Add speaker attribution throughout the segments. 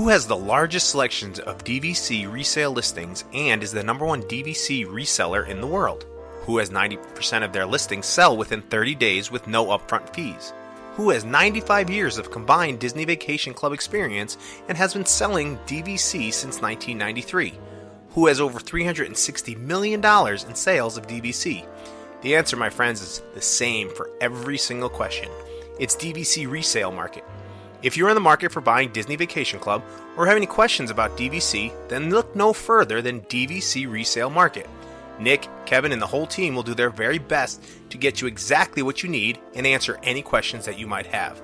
Speaker 1: Who has the largest selections of DVC resale listings and is the number one DVC reseller in the world? Who has 90% of their listings sell within 30 days with no upfront fees? Who has 95 years of combined Disney Vacation Club experience and has been selling DVC since 1993? Who has over $360 million in sales of DVC? The answer, my friends, is the same for every single question. It's DVC resale market. If you're in the market for buying Disney Vacation Club or have any questions about DVC, then look no further than DVC Resale Market. Nick, Kevin, and the whole team will do their very best to get you exactly what you need and answer any questions that you might have.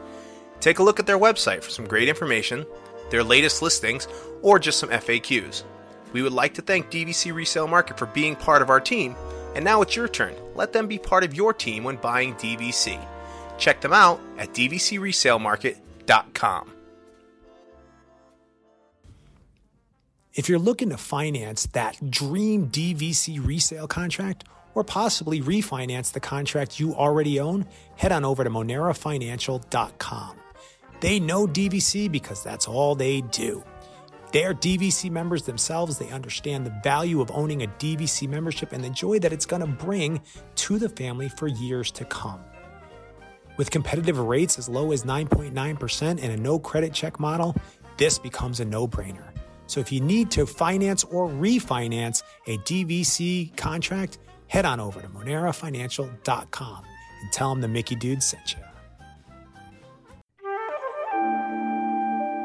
Speaker 1: Take a look at their website for some great information, their latest listings, or just some FAQs. We would like to thank DVC Resale Market for being part of our team, and now it's your turn. Let them be part of your team when buying DVC. Check them out at
Speaker 2: if you're looking to finance that dream DVC resale contract or possibly refinance the contract you already own, head on over to monerafinancial.com. They know DVC because that's all they do. They're DVC members themselves. They understand the value of owning a DVC membership and the joy that it's going to bring to the family for years to come. With competitive rates as low as 9.9% and a no credit check model, this becomes a no brainer. So if you need to finance or refinance a DVC contract, head on over to monerafinancial.com and tell them the Mickey Dude sent you.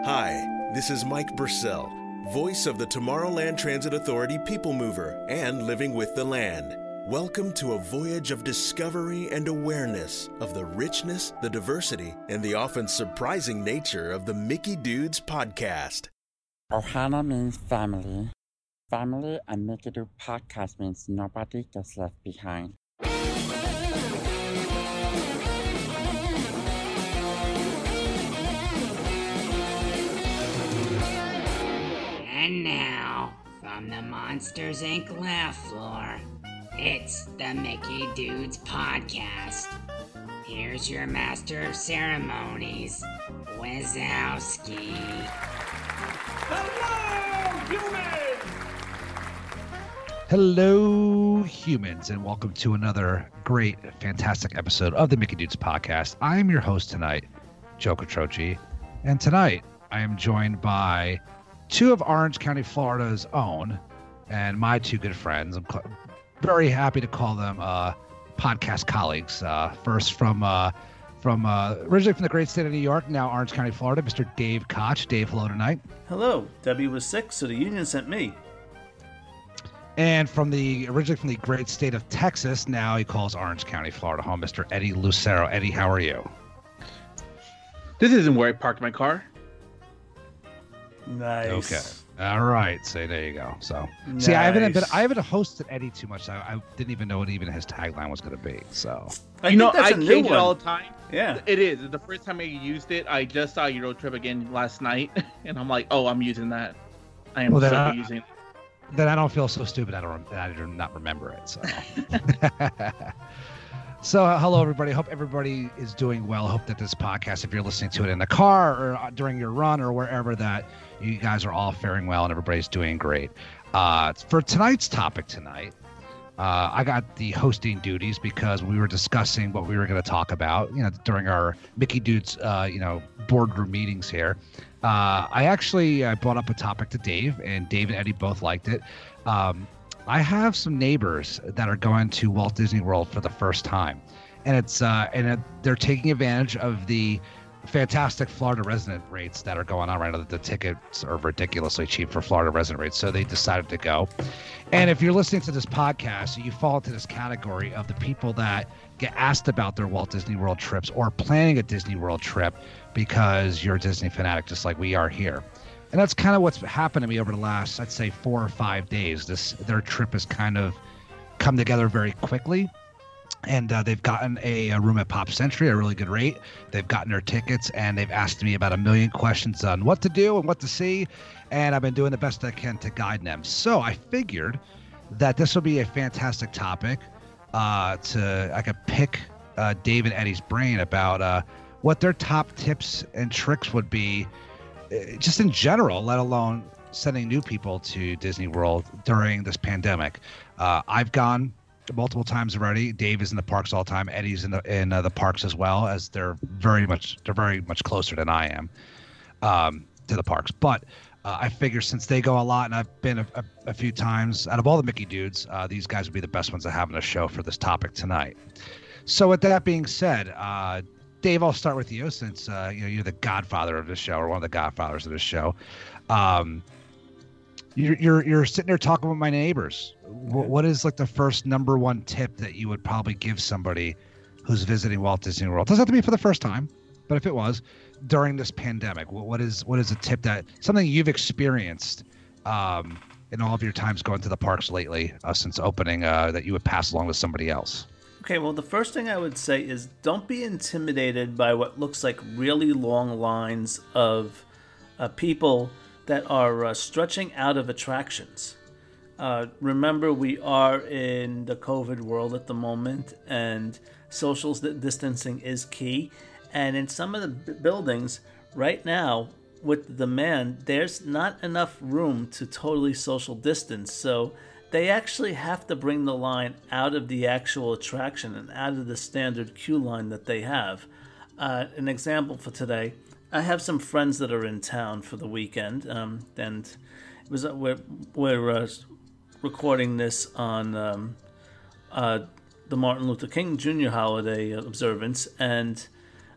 Speaker 3: Hi, this is Mike Bursell, voice of the Tomorrowland Transit Authority People Mover and Living with the Land. Welcome to a voyage of discovery and awareness of the richness, the diversity, and the often surprising nature of the Mickey Dudes podcast.
Speaker 4: Ohana means family. Family and Mickey Dude podcast means nobody gets left behind.
Speaker 5: And now, from the Monsters Inc. laugh floor, it's the Mickey Dudes Podcast. Here's your master of ceremonies, Wazowski.
Speaker 6: Hello, humans, Hello, humans, and welcome to another great, fantastic episode of the Mickey Dudes podcast. I'm your host tonight, Joe Catroci, and tonight I am joined by two of Orange County, Florida's own, and my two good friends. I'm cl- very happy to call them uh, podcast colleagues. Uh, first from uh, from uh, originally from the great state of New York, now Orange County, Florida, Mr. Dave Koch. Dave, hello tonight.
Speaker 7: Hello, Debbie was sick, so the union sent me.
Speaker 6: And from the originally from the great state of Texas, now he calls Orange County, Florida home, Mr. Eddie Lucero. Eddie, how are you?
Speaker 8: This isn't where I parked my car.
Speaker 7: Nice.
Speaker 6: Okay. All right. So there you go. So see, I haven't been, I haven't hosted Eddie too much. I, I didn't even know what even his tagline was going to be. So
Speaker 7: I
Speaker 8: you know,
Speaker 7: I that's
Speaker 8: I
Speaker 7: a
Speaker 8: change it all the time.
Speaker 7: Yeah.
Speaker 8: It is. The first time I used it, I just saw Euro Trip again last night, and I'm like, oh, I'm using that. I am
Speaker 6: Well,
Speaker 8: so
Speaker 6: I-
Speaker 8: using it.
Speaker 6: then I don't feel so stupid. I don't. I do not remember it. So. So, uh, hello everybody. Hope everybody is doing well. Hope that this podcast, if you're listening to it in the car or uh, during your run or wherever, that you guys are all faring well and everybody's doing great. Uh, for tonight's topic tonight, uh, I got the hosting duties because we were discussing what we were going to talk about, you know, during our Mickey Dudes, uh, you know, boardroom meetings here. Uh, I actually uh, brought up a topic to Dave, and Dave and Eddie both liked it. Um, I have some neighbors that are going to Walt Disney World for the first time, and it's uh, and it, they're taking advantage of the fantastic Florida resident rates that are going on right now. The tickets are ridiculously cheap for Florida resident rates, so they decided to go. And if you're listening to this podcast, you fall into this category of the people that get asked about their Walt Disney World trips or planning a Disney World trip because you're a Disney fanatic, just like we are here. And that's kind of what's happened to me over the last, I'd say, four or five days. This their trip has kind of come together very quickly and uh, they've gotten a, a room at Pop Century a really good rate. They've gotten their tickets, and they've asked me about a million questions on what to do and what to see, and I've been doing the best I can to guide them. So I figured that this will be a fantastic topic uh, to I could pick uh, Dave and Eddie's brain about uh, what their top tips and tricks would be just in general, let alone sending new people to Disney World during this pandemic. Uh, I've gone multiple times already. Dave is in the parks all the time. Eddie's in the in uh, the parks as well, as they're very much they're very much closer than I am um, to the parks. But uh, I figure since they go a lot, and I've been a, a, a few times, out of all the Mickey dudes, uh, these guys would be the best ones to have on the show for this topic tonight. So, with that being said, uh, Dave, I'll start with you since uh, you know you're the godfather of this show, or one of the godfathers of this show. Um, you're, you're you're sitting there talking with my neighbors. What, what is like the first number one tip that you would probably give somebody who's visiting Walt Disney World? Doesn't have to be for the first time, but if it was during this pandemic, what, what is what is a tip that something you've experienced um, in all of your times going to the parks lately uh, since opening uh, that you would pass along to somebody else?
Speaker 7: Okay, well, the first thing I would say is don't be intimidated by what looks like really long lines of uh, people that are uh, stretching out of attractions. Uh, remember, we are in the COVID world at the moment, and social distancing is key. And in some of the buildings right now, with the demand, there's not enough room to totally social distance. So they actually have to bring the line out of the actual attraction and out of the standard queue line that they have. Uh, an example for today I have some friends that are in town for the weekend, um, and it was uh, we're, we're uh, recording this on um, uh, the Martin Luther King Jr. holiday observance, and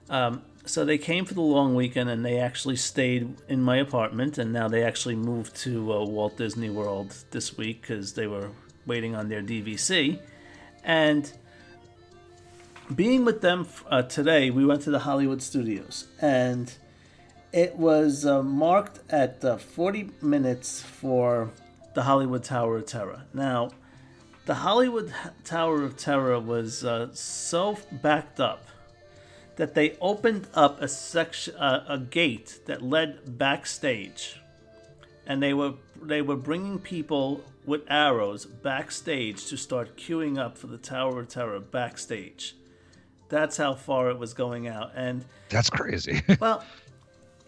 Speaker 7: um, so they came for the long weekend, and they actually stayed in my apartment, and now they actually moved to uh, Walt Disney World this week because they were waiting on their DVC, and being with them uh, today, we went to the Hollywood Studios, and it was uh, marked at uh, 40 minutes for the Hollywood Tower of Terror. Now, the Hollywood Tower of Terror was uh, so backed up that they opened up a section, uh, a gate that led backstage, and they were they were bringing people with arrows backstage to start queuing up for the Tower of Terror backstage. That's how far it was going out, and
Speaker 6: that's crazy.
Speaker 7: well,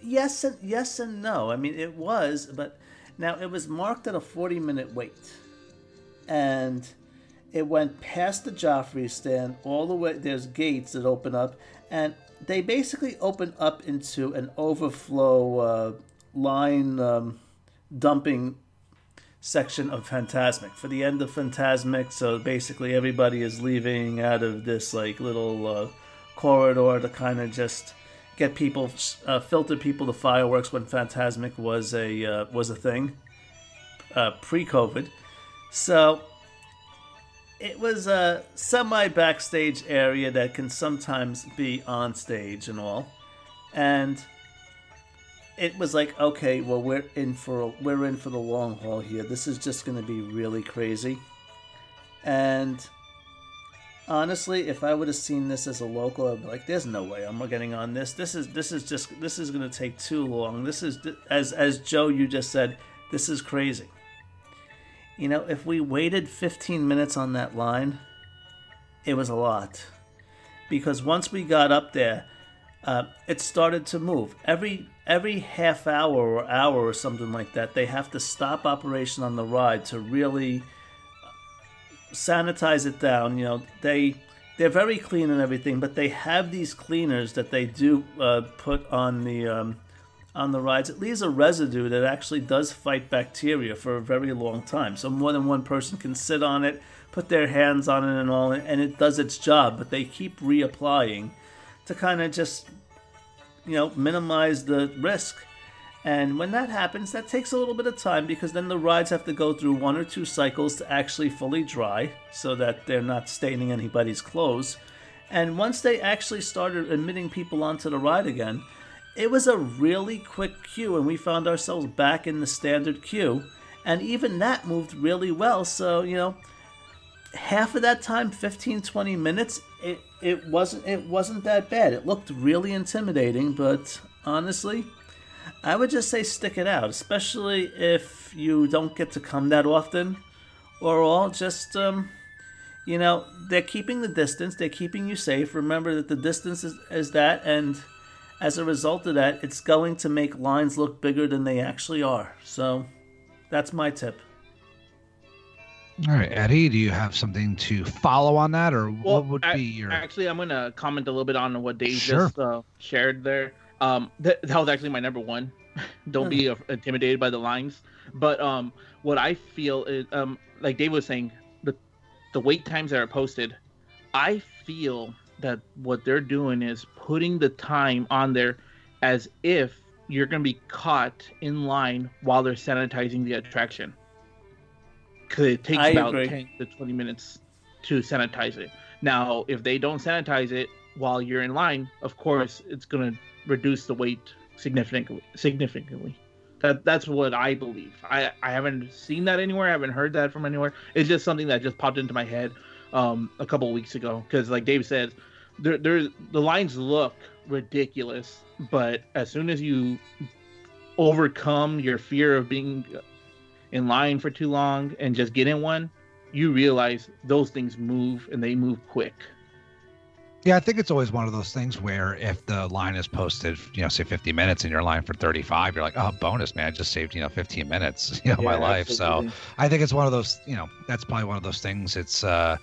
Speaker 7: yes and yes and no. I mean, it was, but now it was marked at a 40 minute wait, and it went past the Joffrey stand all the way. There's gates that open up, and they basically open up into an overflow uh, line um, dumping section of Fantasmic for the end of Fantasmic. So basically, everybody is leaving out of this like little uh, corridor to kind of just get people uh, filter people to fireworks when Fantasmic was a uh, was a thing uh, pre-COVID. So it was a semi backstage area that can sometimes be on stage and all, and it was like okay, well we're in for a, we're in for the long haul here. This is just going to be really crazy, and honestly, if I would have seen this as a local, I'd be like, "There's no way I'm getting on this. This is this is just this is going to take too long. This is as as Joe you just said, this is crazy." You know, if we waited 15 minutes on that line, it was a lot, because once we got up there, uh, it started to move every every half hour or hour or something like that. They have to stop operation on the ride to really sanitize it down. You know, they they're very clean and everything, but they have these cleaners that they do uh, put on the um, on the rides. It leaves a residue that actually does fight bacteria for a very long time. So more than one person can sit on it, put their hands on it, and all, and it does its job. But they keep reapplying to kind of just you know minimize the risk and when that happens, that takes a little bit of time because then the rides have to go through one or two cycles to actually fully dry so that they're not staining anybody's clothes. And once they actually started admitting people onto the ride again, it was a really quick queue, and we found ourselves back in the standard queue. And even that moved really well. So, you know, half of that time 15 20 minutes it, it wasn't it wasn't that bad it looked really intimidating but honestly I would just say stick it out, especially if you don't get to come that often, or all just um, you know they're keeping the distance, they're keeping you safe. Remember that the distance is, is that, and as a result of that, it's going to make lines look bigger than they actually are. So that's my tip.
Speaker 6: All right, Eddie, do you have something to follow on that, or
Speaker 8: Well,
Speaker 6: what would
Speaker 8: I-
Speaker 6: be your?
Speaker 8: Actually, I'm gonna comment a little bit on what Dave
Speaker 6: Sure.
Speaker 8: just uh, shared there. Um, that, that was actually my number one. Don't be uh, intimidated by the lines. But um, what I feel is, um, like Dave was saying, the the wait times that are posted, I feel that what they're doing is putting the time on there as if you're gonna be caught in line while they're sanitizing the attraction. Because it takes
Speaker 7: I
Speaker 8: about
Speaker 7: agree.
Speaker 8: 10 to 20 minutes to sanitize it. Now, if they don't sanitize it while you're in line, of course, it's going to reduce the wait significantly. Significantly, that that's what I believe. I I haven't seen that anywhere. I haven't heard that from anywhere. It's just something that just popped into my head um, a couple of weeks ago. Because, like Dave said, there there the lines look ridiculous, but as soon as you overcome your fear of being in line for too long and just get in one, you realize those things move and they move quick.
Speaker 6: Yeah, I think it's always one of those things where if the line is posted, you know, say 50 minutes and you're in line for 35, you're like, oh, bonus, man, I just saved, you know, 15 minutes, you know, my life.
Speaker 8: absolutely.
Speaker 6: So I think it's one of those, you know, that's probably one of those things. It's, uh,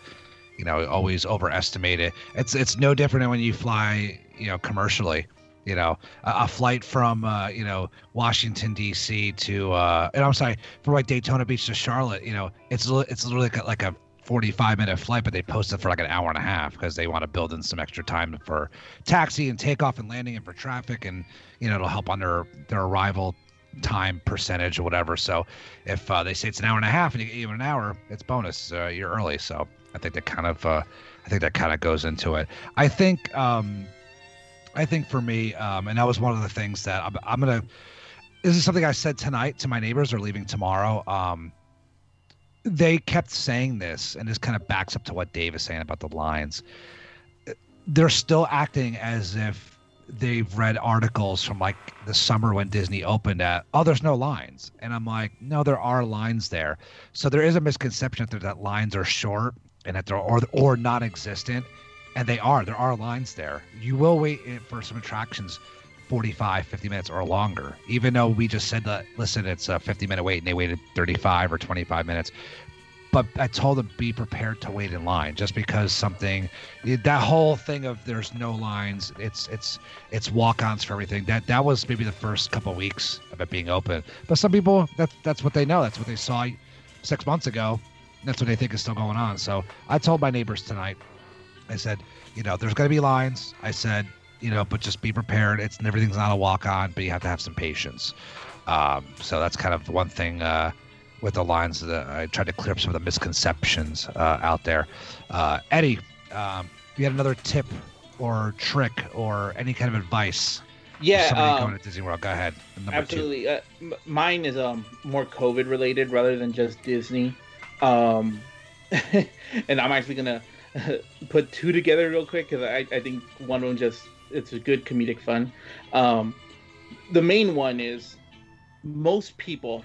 Speaker 6: you know, always overestimate it. It's, it's no different than when you fly, you know, commercially. You know, a, a flight from, uh, you know, Washington D.C. to, uh, and I'm sorry, from like Daytona Beach to Charlotte. You know, it's it's literally like a, like a 45 minute flight, but they post it for like an hour and a half because they want to build in some extra time for taxi and takeoff and landing and for traffic, and you know it'll help on their their arrival time percentage or whatever. So if uh, they say it's an hour and a half and you get even an hour, it's bonus. Uh, you're early, so I think that kind of uh, I think that kind of goes into it. I think um, I think for me, um, and that was one of the things that I'm, I'm gonna. This is something I said tonight to my neighbors. Are leaving tomorrow. Um, they kept saying this, and this kind of backs up to what Dave is saying about the lines. They're still acting as if they've read articles from like the summer when Disney opened at, oh, there's no lines. And I'm like, no, there are lines there. So there is a misconception that, that lines are short and that they're or, or non existent. And they are. There are lines there. You will wait eh, for some attractions 45, 50 minutes or longer, even though we just said that, listen, it's a 50 minute wait and they waited 35 or 25 minutes. But I told them be prepared to wait in line just because something eh, that whole thing of there's no lines, it's it's it's walk-ons for everything. That that was maybe the first couple of weeks of it being open. But some people that's that's what they know. That's what they saw six months ago. That's what they think is still going on. So I told my neighbors tonight, I said, you know, there's going to be lines. I said, you know, but just be prepared. It's everything's not a walk on, but you have to have some patience. Um, so that's kind of one thing uh, with the lines that I tried to clear up some of the misconceptions uh, out there. Uh, Eddie, um, you had another tip or trick or any kind of advice
Speaker 8: Yeah,
Speaker 6: somebody
Speaker 8: um,
Speaker 6: going to Disney World? Go ahead. Number
Speaker 8: absolutely. Uh, m- mine is um more COVID related rather than just Disney. Um, and I'm actually gonna put two together real quick because I, I think one of them just it's a good comedic fun. Um, the main one is most people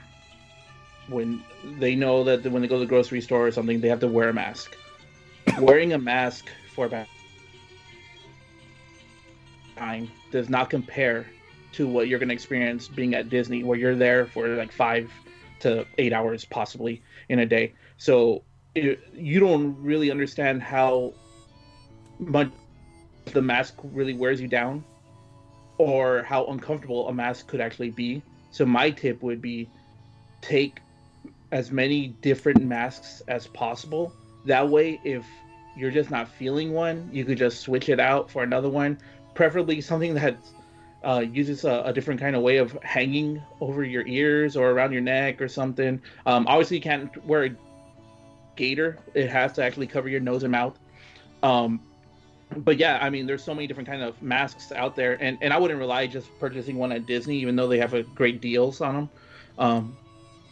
Speaker 8: when they know that when they go to the grocery store or something they have to wear a mask. Wearing a mask for about time does not compare to what you're going to experience being at Disney, where you're there for like five to eight hours, possibly in a day. So it, you don't really understand how much the mask really wears you down, or how uncomfortable a mask could actually be. So my tip would be take as many different masks as possible. That way, if you're just not feeling one, you could just switch it out for another one. Preferably something that uh, uses a, a different kind of way of hanging over your ears or around your neck or something. Um, obviously, you can't wear a gaiter; it has to actually cover your nose and mouth. Um, but yeah, I mean, there's so many different kind of masks out there, and, and I wouldn't rely just purchasing one at Disney, even though they have a great deals on them. Um,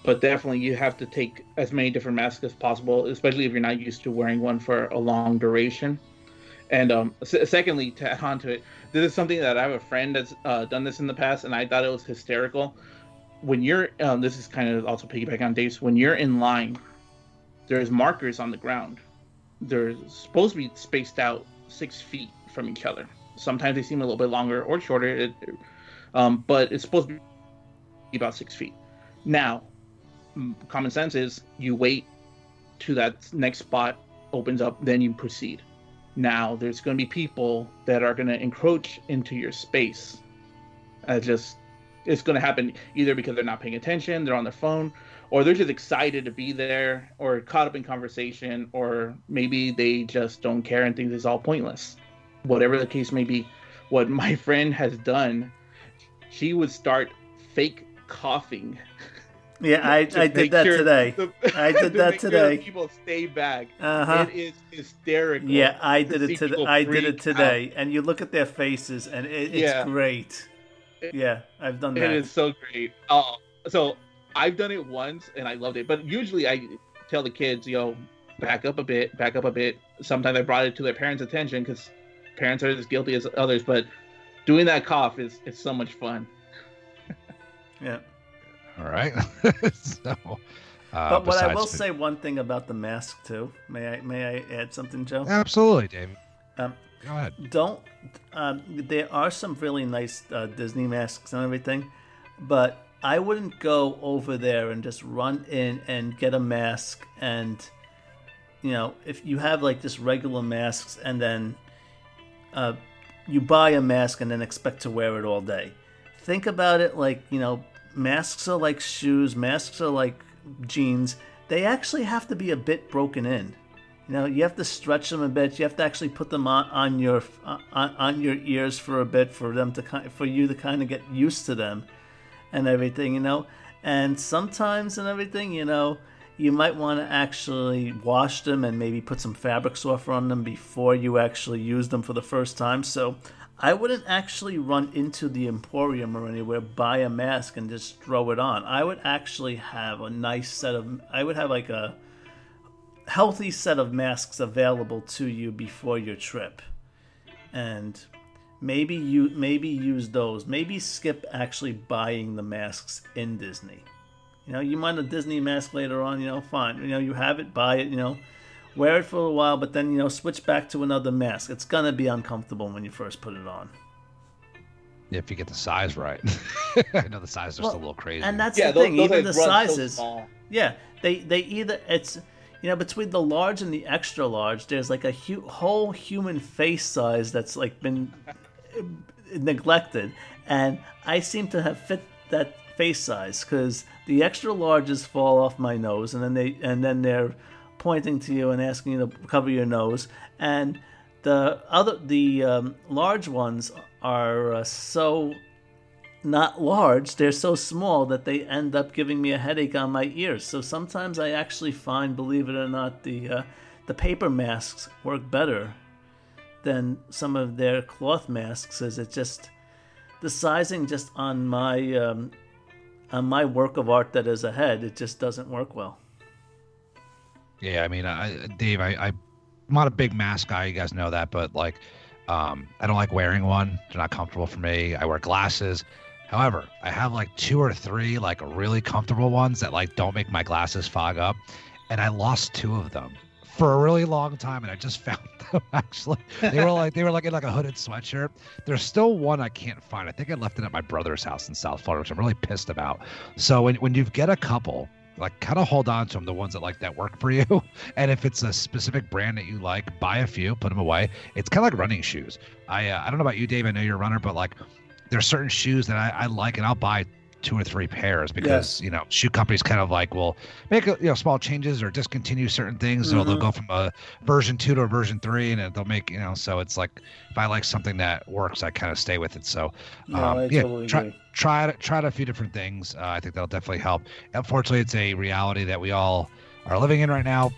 Speaker 8: but definitely, you have to take as many different masks as possible, especially if you're not used to wearing one for a long duration. And um, secondly, to add on to it, this is something that I have a friend that's uh, done this in the past, and I thought it was hysterical. When you're, um, this is kind of also piggyback on Dave's. When you're in line, there's markers on the ground. They're supposed to be spaced out six feet from each other. Sometimes they seem a little bit longer or shorter, it, um, but it's supposed to be about six feet. Now, mm, common sense is you wait to that next spot opens up, then you proceed. Now, there's going to be people that are going to encroach into your space. Uh, just it's going to happen either because they're not paying attention, they're on their phone, or they're just excited to be there, or caught up in conversation, or maybe they just don't care and think it's all pointless. Whatever the case may be, what my friend has done, she would start fake coughing.
Speaker 7: Yeah, I, I did that
Speaker 8: sure-
Speaker 7: today.
Speaker 8: to-
Speaker 7: I
Speaker 8: to
Speaker 7: did that
Speaker 8: make sure
Speaker 7: today.
Speaker 8: people stay back.
Speaker 7: Uh-huh.
Speaker 8: It is hysterical.
Speaker 7: Yeah, I did it today. I did it today, and you look at their faces, and it, it's
Speaker 8: Yeah.
Speaker 7: great. Yeah, I've done
Speaker 8: It
Speaker 7: It
Speaker 8: is so great. Oh, so I've done it once and I loved it. But usually I tell the kids, you know, back up a bit, back up a bit. Sometimes I brought it to their parents' attention because parents are as guilty as others. But doing that cough is is so much fun.
Speaker 7: Yeah.
Speaker 6: All right. so, uh,
Speaker 7: But what I will say one thing about the mask too. May I may I add something, Joe?
Speaker 6: absolutely, Dave.
Speaker 7: Um,
Speaker 6: Go ahead.
Speaker 7: don't um, there are some really nice uh, Disney masks and everything, but I wouldn't go over there and just run in and get a mask and you know if you have like just regular masks and then uh, you buy a mask and then expect to wear it all day. Think about it like you know masks are like shoes, masks are like jeans. They actually have to be a bit broken in. You know, you have to stretch them a bit. You have to actually put them on, on your on, on your ears for a bit for them to kind for you to kind of get used to them and everything. You know, and sometimes and everything. You know, you might want to actually wash them and maybe put some fabric softener on them before you actually use them for the first time. So. I wouldn't actually run into the Emporium or anywhere, buy a mask, and just throw it on. I would actually have a nice set of. I would have like a healthy set of masks available to you before your trip and maybe you maybe use those maybe skip actually buying the masks in disney you know you want a disney mask later on you know fine you know you have it buy it you know wear it for a while but then you know switch back to another mask it's gonna be uncomfortable when you first put it on
Speaker 6: If you get the size right. I know the size are
Speaker 7: Well,
Speaker 6: still a little crazy.
Speaker 7: and that's
Speaker 8: Yeah,
Speaker 7: the
Speaker 8: those-
Speaker 7: thing
Speaker 8: those
Speaker 7: even
Speaker 8: are
Speaker 7: the
Speaker 8: run so
Speaker 7: sizes. Yeah, they they either it's you know between the large and the extra large, there's like a hu- whole human face size that's like been uh, neglected, and I seem to have fit that face size because the extra larges fall off my nose, and then they and then they're pointing to you and asking you to cover your nose, and the other the um, large ones are uh, so not large, they're so small that they end up giving me a headache on my ears. So sometimes I actually find, believe it or not, the uh, the paper masks work better than some of their cloth masks. As it just the sizing just on my um, on my work of art that is ahead, it just doesn't work well.
Speaker 6: Yeah, I mean, I, Dave, I, I'm not a big mask guy. You guys know that, but like, um, I don't like wearing one. They're not comfortable for me. I wear glasses. However, I have like two or three like really comfortable ones that like don't make my glasses fog up, and I lost two of them for a really long time, and I just found them actually. They were like they were like in like a hooded sweatshirt. There's still one I can't find. I think I left it at my brother's house in South Florida, which I'm really pissed about. So when when you get a couple, like kind of hold on to them, the ones that like that work for you. And if it's a specific brand that you like, buy a few, put them away. It's kind of like running shoes. I uh, I don't know about you, Dave. I know you're a runner, but like there's certain shoes that I, I like, and I'll buy two or three pairs because you know shoe companies kind of like will make you know small changes or discontinue certain things. So they'll go from a version two to a version three, and they'll make you know. So it's like if I like something that works, I kind of stay with it. So
Speaker 7: No,
Speaker 6: um, yeah,
Speaker 7: totally
Speaker 6: try, try it, a few different things. Uh, I think that'll definitely help. Unfortunately, it's a reality that we all are living in right now.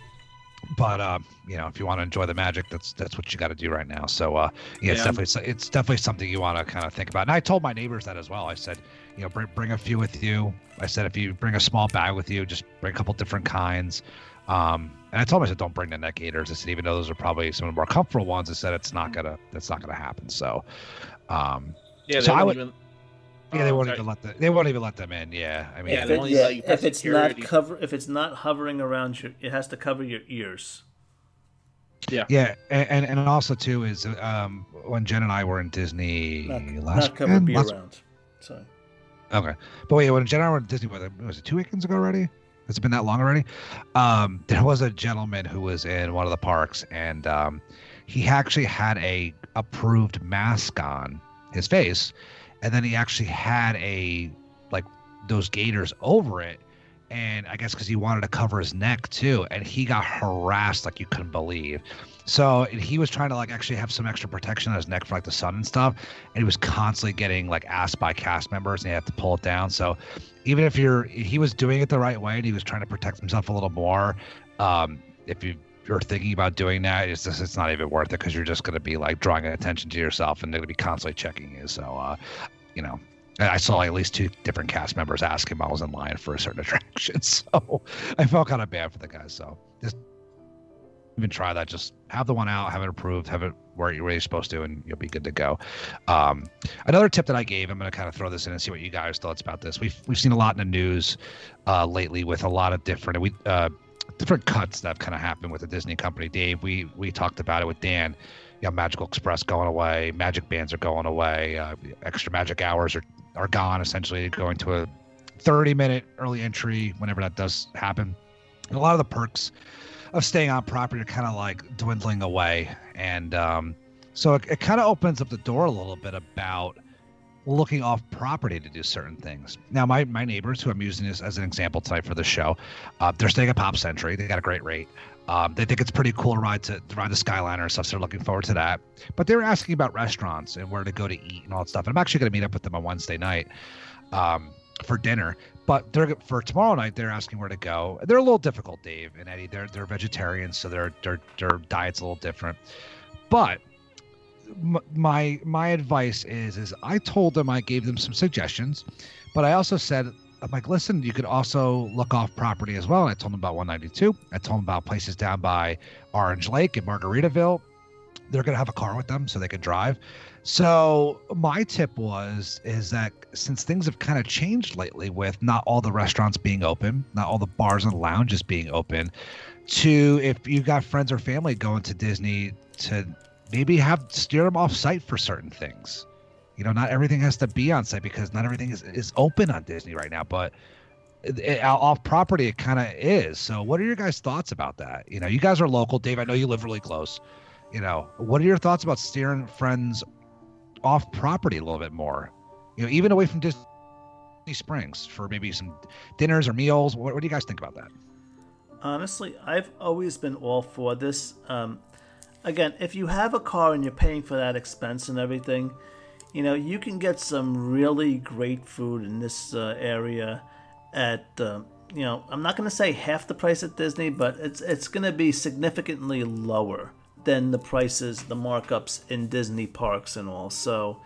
Speaker 6: But um, you know, if you want to enjoy the magic, that's that's what you got to do right now. So uh, yeah, it's
Speaker 7: Yeah.
Speaker 6: definitely it's definitely something you want to kind of think about. And I told my neighbors that as well. I said, you know, bring bring a few with you. I said if you bring a small bag with you, just bring a couple different kinds. Um, and I told them I said don't bring the neck gaiters. I said even though those are probably some of the more comfortable ones, I said it's not gonna that's not gonna happen. So um,
Speaker 8: Yeah,
Speaker 6: So I
Speaker 8: won't
Speaker 6: would-
Speaker 8: even.
Speaker 6: yeah, they
Speaker 8: Oh,
Speaker 6: won't
Speaker 8: sorry.
Speaker 6: even let the, they won't even let them in. Yeah, I mean,
Speaker 8: Yeah,
Speaker 7: If, it-
Speaker 8: only
Speaker 7: yeah,
Speaker 8: let
Speaker 7: if it's
Speaker 8: security.
Speaker 7: not cover, if it's not hovering around your, it has to cover your ears.
Speaker 8: Yeah.
Speaker 6: Yeah, and and, and also too is um when Jen and I were in Disney
Speaker 7: Not,
Speaker 6: last
Speaker 7: not cover
Speaker 6: weekend,
Speaker 7: be
Speaker 6: last-
Speaker 7: around. So
Speaker 6: Okay, but wait, when Jen and I were in Disney, was it, was it two weekends ago already? Has it been that long already? Um, there was a gentleman who was in one of the parks, and um, he actually had a approved mask on his face, and then he actually had a like those gaiters over it, and I guess because he wanted to cover his neck too, and he got harassed like you couldn't believe. So he was trying to like actually have some extra protection on his neck for like the sun and stuff, and he was constantly getting like asked by cast members, and he had to pull it down. So even if you're, he was doing it the right way, and he was trying to protect himself a little more. Um, if you you're thinking about doing that, it's just it's not even worth it because you're just going to be like drawing attention to yourself, and they're going to be constantly checking you. So, uh, you know. I saw at least two different cast members ask him I was in line for a certain attraction, so I felt kind of bad for the guys. So just even try that. Just have the one out, have it approved, have it where you're really supposed to, and you'll be good to go. Um, another tip that I gave, I'm going to kind of throw this in and see what you guys thoughts about this. We've we've seen a lot in the news uh, lately with a lot of different we uh, different cuts that have kind of happened with the Disney company. Dave, we we talked about it with Dan. You know, Magical Express going away, Magic Bands are going away, uh, extra Magic hours are are gone. Essentially, going to a 30 minute early entry whenever that does happen. And a lot of the perks of staying on property are kind of like dwindling away. And um, so it, it kind of opens up the door a little bit about looking off property to do certain things. Now, my, my neighbors, who I'm using this as an example tonight for the show, uh, they're staying at Pop Century. They got a great rate. Um, they think it's pretty cool to ride to, to ride the Skyliner stuff. So they're looking forward to that. But they were asking about restaurants and where to go to eat and all that stuff. And I'm actually going to meet up with them on Wednesday night um, for dinner. But they're for tomorrow night. They're asking where to go. They're a little difficult, Dave and Eddie. They're they're vegetarians, so their their their diet's a little different. But my my advice is is I told them I gave them some suggestions, but I also said I'm like, listen, you could also look off property as well. And I told them about 192. I told them about places down by Orange Lake and Margaritaville. They're gonna have a car with them so they can drive. So my tip was is that since things have kind of changed lately with not all the restaurants being open, not all the bars and lounges being open, to if you got friends or family going to Disney to maybe have steer them off site for certain things. You know, not everything has to be on site because not everything is, is open on Disney right now, but it, it- off property it kind of is. So what are your guys' thoughts about that? You know, you guys are local, Dave. I know you live really close. You know, what are your thoughts about steering friends off property a little bit more? You know, even away from Disney Springs for maybe some dinners or meals. What, what do you guys think about that?
Speaker 7: Honestly, I've always been all for this. Um, again, if you have a car and you're paying for that expense and everything, you know, you can get some really great food in this uh, area at, uh, you know, I'm not going to say half the price at Disney, but it's it's going to be significantly lower than the prices, the markups in Disney parks and all. So,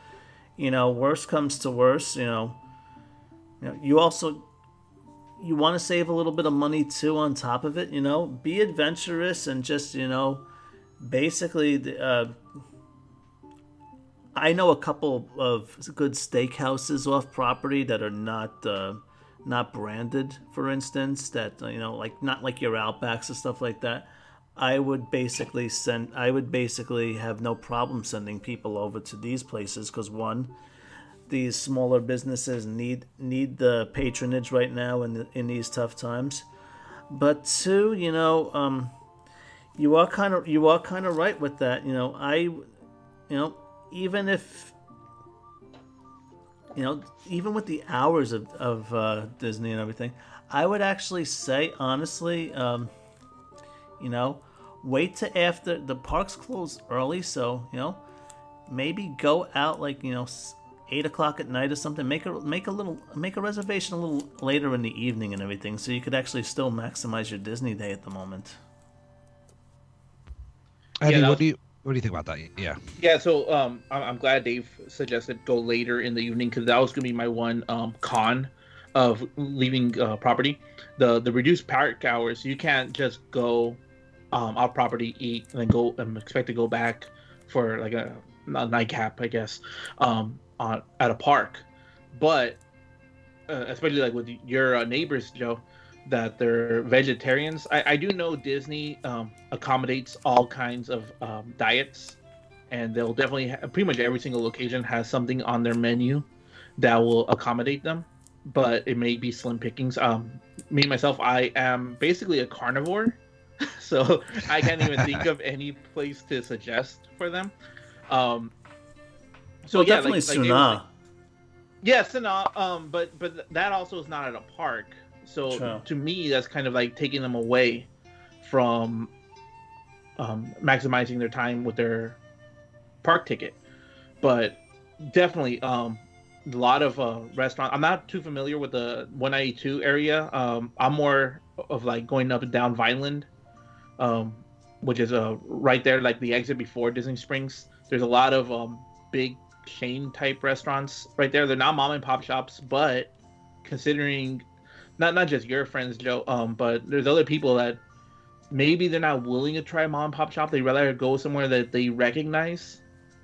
Speaker 7: you know, worst comes to worst, you know, you know, you also you want to save a little bit of money too on top of it you know be adventurous and just you know basically the, uh, i know a couple of good steakhouses off property that are not uh, not branded for instance that you know like not like your outbacks and stuff like that i would basically send i would basically have no problem sending people over to these places because one these smaller businesses need need the patronage right now in the, in these tough times. But two, you know, um, you are kind of you are kind of right with that. You know, I, you know, even if you know, even with the hours of of uh, Disney and everything, I would actually say honestly, um, you know, wait to after the parks close early, so you know, maybe go out like you know. Eight o'clock at night or something. Make a make a little make a reservation a little later in the evening and everything, so you could actually still maximize your Disney day at the moment.
Speaker 6: Eddie,
Speaker 8: that
Speaker 6: what do you what do you think about that? Yeah.
Speaker 8: Yeah, so um, I'm, glad Dave suggested go later in the evening because that was gonna be my one um con of leaving uh, property. The the reduced park hours, you can't just go um out property, eat, and then go and expect to go back for like a, a nightcap, I guess, um on at a park. But uh, especially like with your uh, neighbors, Joe, that they're vegetarians. I, I do know Disney um, accommodates all kinds of um, diets, and they'll definitely ha- pretty much every single location has something on their menu that will accommodate them. But it may be slim pickings. Um, me myself, I am basically a carnivore, so I can't even think of any place to suggest for them. Um, so
Speaker 7: well,
Speaker 8: yeah,
Speaker 7: definitely
Speaker 8: like, like
Speaker 7: Sanaa.
Speaker 8: saying- yeah, Sanaa, um, but but that also is not at a park. So
Speaker 7: True.
Speaker 8: to me, that's kind of like taking them away from um, maximizing their time with their park ticket. But definitely, um, a lot of uh, restaurants. I'm not too familiar with the 192 area. Um, I'm more of like going up and down Vineland, um, which is uh, right there, like the exit before Disney Springs. There's a lot of um, big chain type restaurants right there. They're not mom and pop shops, but considering not not just your friends, Joe, um, but there's other people that maybe they're not willing to try mom and pop shop. They rather go somewhere that they recognize.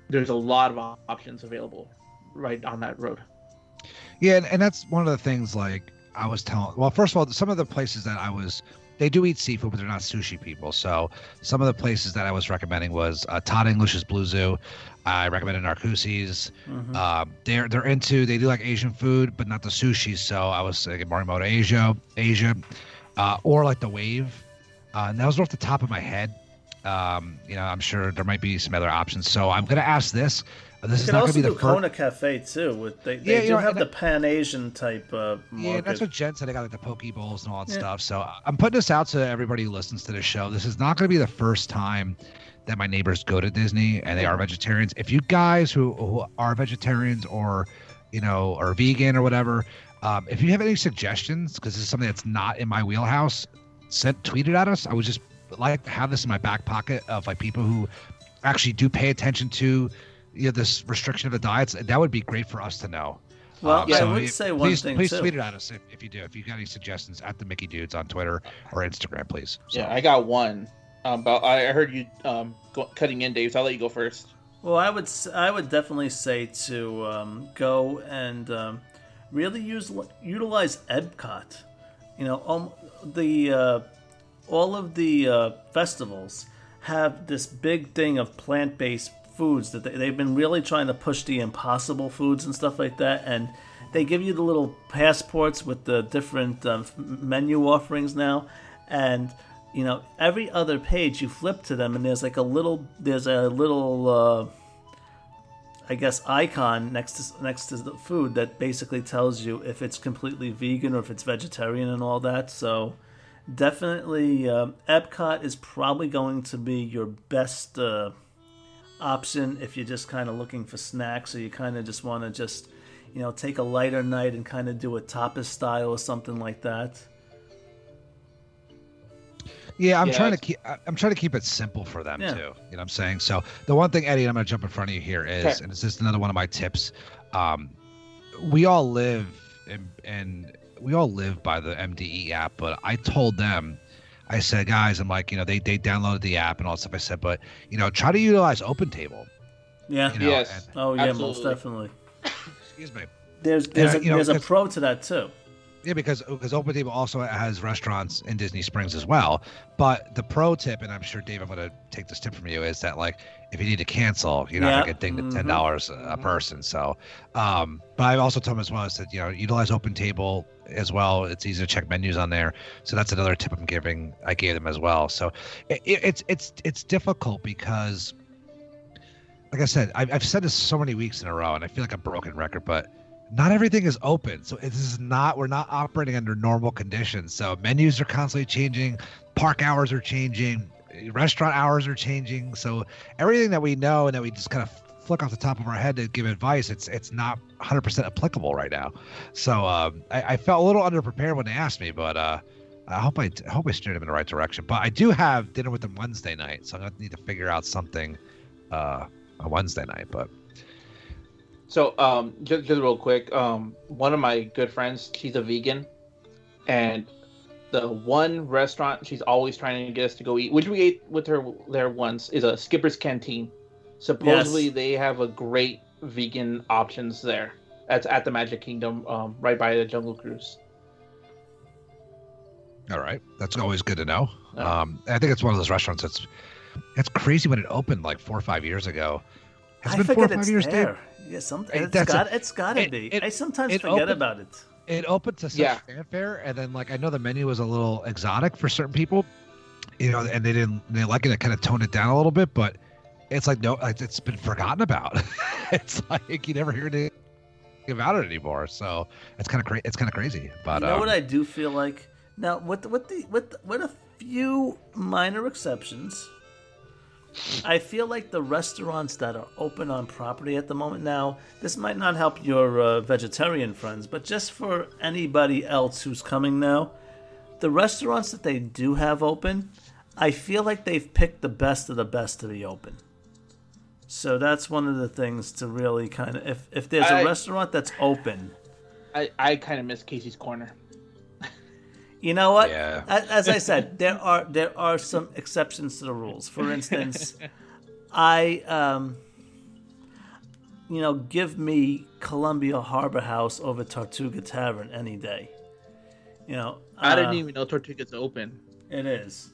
Speaker 8: There's a lot of options available right on that road.
Speaker 6: Yeah, and, and that's one of the things like I was telling. Well, first of all, some of the places that I was, they do eat seafood, but they're not sushi people. So some of the places that I was recommending was uh, Todd English's Blue Zoo. I recommended Narcoossee's.
Speaker 7: Mhm.
Speaker 6: Um, they're they're into they do like Asian food, but not the sushi. So I was thinking Morimoto Asia, Asia, uh, or like the Wave. Uh, and that was off the top of my head. Um, you know, I'm sure there might be some other options. So I'm gonna ask this. This
Speaker 7: You
Speaker 6: is
Speaker 7: can
Speaker 6: not gonna
Speaker 7: also
Speaker 6: be the
Speaker 7: do
Speaker 6: first.
Speaker 7: Kona Cafe too. With they, they
Speaker 6: Yeah,
Speaker 7: do
Speaker 6: you know,
Speaker 7: have the Pan Asian type uh,
Speaker 6: Yeah, that's what Jen said. I got like the poke bowls and all that
Speaker 7: Yeah.
Speaker 6: stuff. So I'm putting this out to everybody who listens to the show. This is not going to be the first time that my neighbors go to Disney and they are vegetarians. If you guys who, who are vegetarians or you know are vegan or whatever, um, if you have any suggestions, because this is something that's not in my wheelhouse, send tweet it at us. I would just like to have this in my back pocket of like people who actually do pay attention to you know this restriction of the diets. That would be great for us to know.
Speaker 7: Well,
Speaker 6: Um,
Speaker 7: yeah, I
Speaker 6: so
Speaker 7: would
Speaker 6: you-
Speaker 7: say one
Speaker 6: please,
Speaker 7: thing
Speaker 6: please
Speaker 7: too.
Speaker 6: tweet it at us if, if you do. If you got any suggestions at the Mickey Dudes on Twitter or Instagram, please. So,
Speaker 8: Yeah, I got one. Um, but I heard you um, go, cutting in, Dave. So I'll let you go first.
Speaker 7: Well, I would I would definitely say to um, go and um, really use utilize Epcot. You know, um, the uh, all of the uh, festivals have this big thing of plant based foods that they, they've been really trying to push the impossible foods and stuff like that, and they give you the little passports with the different um, menu offerings now, and you know every other page you flip to them and there's like a little there's a little uh, I guess icon next to next to the food that basically tells you if it's completely vegan or if it's vegetarian and all that. So definitely, um, Epcot is probably going to be your best uh, option if you're just kind of looking for snacks or you kind of just want to just you know take a lighter night and kind of do a tapas style or something like that.
Speaker 6: yeah, I'm
Speaker 8: Yeah,
Speaker 6: trying to keep. I- I'm trying to keep it simple for them
Speaker 7: Yeah.
Speaker 6: too. You know what I'm saying? So the one thing, Eddie, I'm going to jump in front of you here is,
Speaker 8: Okay.
Speaker 6: and it's just another one of my tips. Um, we all live and and we all live by the MDE app, but I told them. I said, guys, I'm like, you know, they, they downloaded the app and all that stuff. I said, but you know, try to utilize Open Table.
Speaker 7: Yeah.
Speaker 6: You know,
Speaker 8: Yes.
Speaker 6: and-
Speaker 7: Oh yeah, most definitely.
Speaker 6: excuse me.
Speaker 7: There's there's
Speaker 6: Yeah,
Speaker 7: a,
Speaker 6: you know,
Speaker 7: there's a pro to that too.
Speaker 6: Yeah, because because Open Table also has restaurants in Disney Springs as well. But the pro tip, and I'm sure Dave, I'm going to take this tip from you, is that like if you need to cancel, you're not going to at ten dollars a
Speaker 7: mhm.
Speaker 6: person. So, um, but I also told him as well. I said, you know, utilize Open Table as well. It's easy to check menus on there. So that's another tip I'm giving. I gave them as well. So it, it, it's it's it's difficult because, like I said, I've, I've said this so many weeks in a row, and I feel like a broken record, but not everything is open. So this is not we're not operating under normal conditions. So menus are constantly changing, park hours are changing, restaurant hours are changing. So everything that we know and that we just kind of flick off the top of our head to give advice, it's it's not 100% applicable right now. So um, I, I felt a little underprepared when they asked me, but uh, I hope I, I hope I steered them in the right direction. But I do have dinner with them Wednesday night, so I'm gonna need to figure out something uh, on Wednesday night. But
Speaker 8: So, um, just, just real quick, um, one of my good friends, she's a vegan, and the one restaurant she's always trying to get us to go eat, which we ate with her there once, is a Skipper's Canteen. Supposedly,
Speaker 7: Yes.
Speaker 8: they have a great vegan options there. That's at the Magic Kingdom, um, right by the Jungle Cruise.
Speaker 6: All right, that's always good to know. Um, I think it's one of those restaurants that's it's crazy when it opened like four or five years ago. Has it
Speaker 7: I
Speaker 6: been four or
Speaker 7: forget
Speaker 6: five
Speaker 7: it's
Speaker 6: years,
Speaker 7: there.
Speaker 6: Dave?
Speaker 7: Yeah, some,
Speaker 6: Hey,
Speaker 7: it's
Speaker 6: that's a-
Speaker 7: it's got to
Speaker 6: it-
Speaker 7: be.
Speaker 6: it-
Speaker 7: I sometimes forget
Speaker 6: opened-
Speaker 7: about it.
Speaker 6: It opened to such
Speaker 8: Yeah.
Speaker 6: fanfare, and then like I know the menu was a little exotic for certain people, you know, and they didn't they like it. It kind of toned it down a little bit, but it's like no, it's been forgotten about. it's like you never hear anything about it anymore. So it's kind of crazy. It's kind of crazy. But
Speaker 7: you know
Speaker 6: um,
Speaker 7: what I do feel like now with with the with with a few minor exceptions. I feel like the restaurants that are open on property at the moment now, this might not help your uh, vegetarian friends, but just for anybody else who's coming now, the restaurants that they do have open, I feel like they've picked the best of the best to be open. So that's one of the things to really kind of if if there's a
Speaker 8: I-
Speaker 7: restaurant that's open,
Speaker 8: I, I kind of miss Casey's Corner.
Speaker 7: You know what?
Speaker 6: Yeah.
Speaker 7: A- As I said, there are there are some exceptions to the rules. For instance, I um, you know, give me Columbia Harbor House over Tortuga Tavern any day. You know,
Speaker 8: I didn't
Speaker 7: uh,
Speaker 8: even know Tortuga's open.
Speaker 7: It is,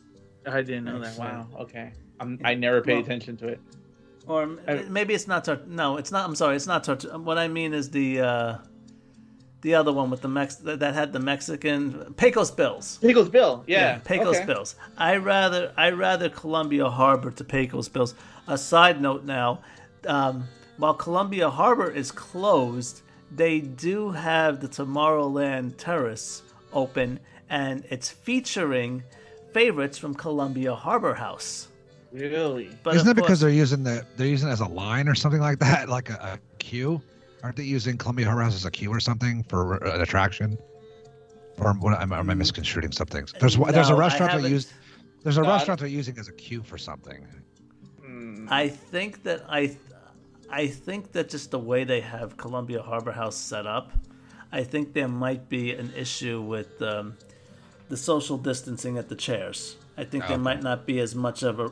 Speaker 8: I didn't know that.
Speaker 7: Excellent.
Speaker 8: Wow. Okay. I'm, I never paid
Speaker 7: Well-
Speaker 8: attention to it.
Speaker 7: or m- maybe it's not Tort. No, it's not. I'm sorry, it's not Tortuga. What I mean is the uh, the other one with the Mex that that had the Mexican Pecos Bills.
Speaker 8: Pecos Bill. Yeah.
Speaker 7: Pecos
Speaker 8: okay.
Speaker 7: Bills. I rather I rather Columbia Harbor to Pecos Bills. A side note now, um, while Columbia Harbor is closed, they do have the Tomorrowland Terrace open, and it's featuring favorites from Columbia Harbor House.
Speaker 8: Really?
Speaker 7: But
Speaker 6: isn't
Speaker 7: of
Speaker 6: that because they're using the they're using it as a line or something like that, like a, a queue? Aren't they using Columbia Harbor House as a queue or something for an attraction? Or what, am, I- am I misconstruing something? There's one- there's a restaurant they
Speaker 7: haven't-
Speaker 6: use. There's a
Speaker 8: No, I
Speaker 6: restaurant they're using as a queue for something.
Speaker 8: Hmm.
Speaker 7: I think that I, I think that just the way they have Columbia Harbor House set up, I think there might be an issue with um, the social distancing at the chairs. I think there
Speaker 6: Okay.
Speaker 7: might not be as much of a.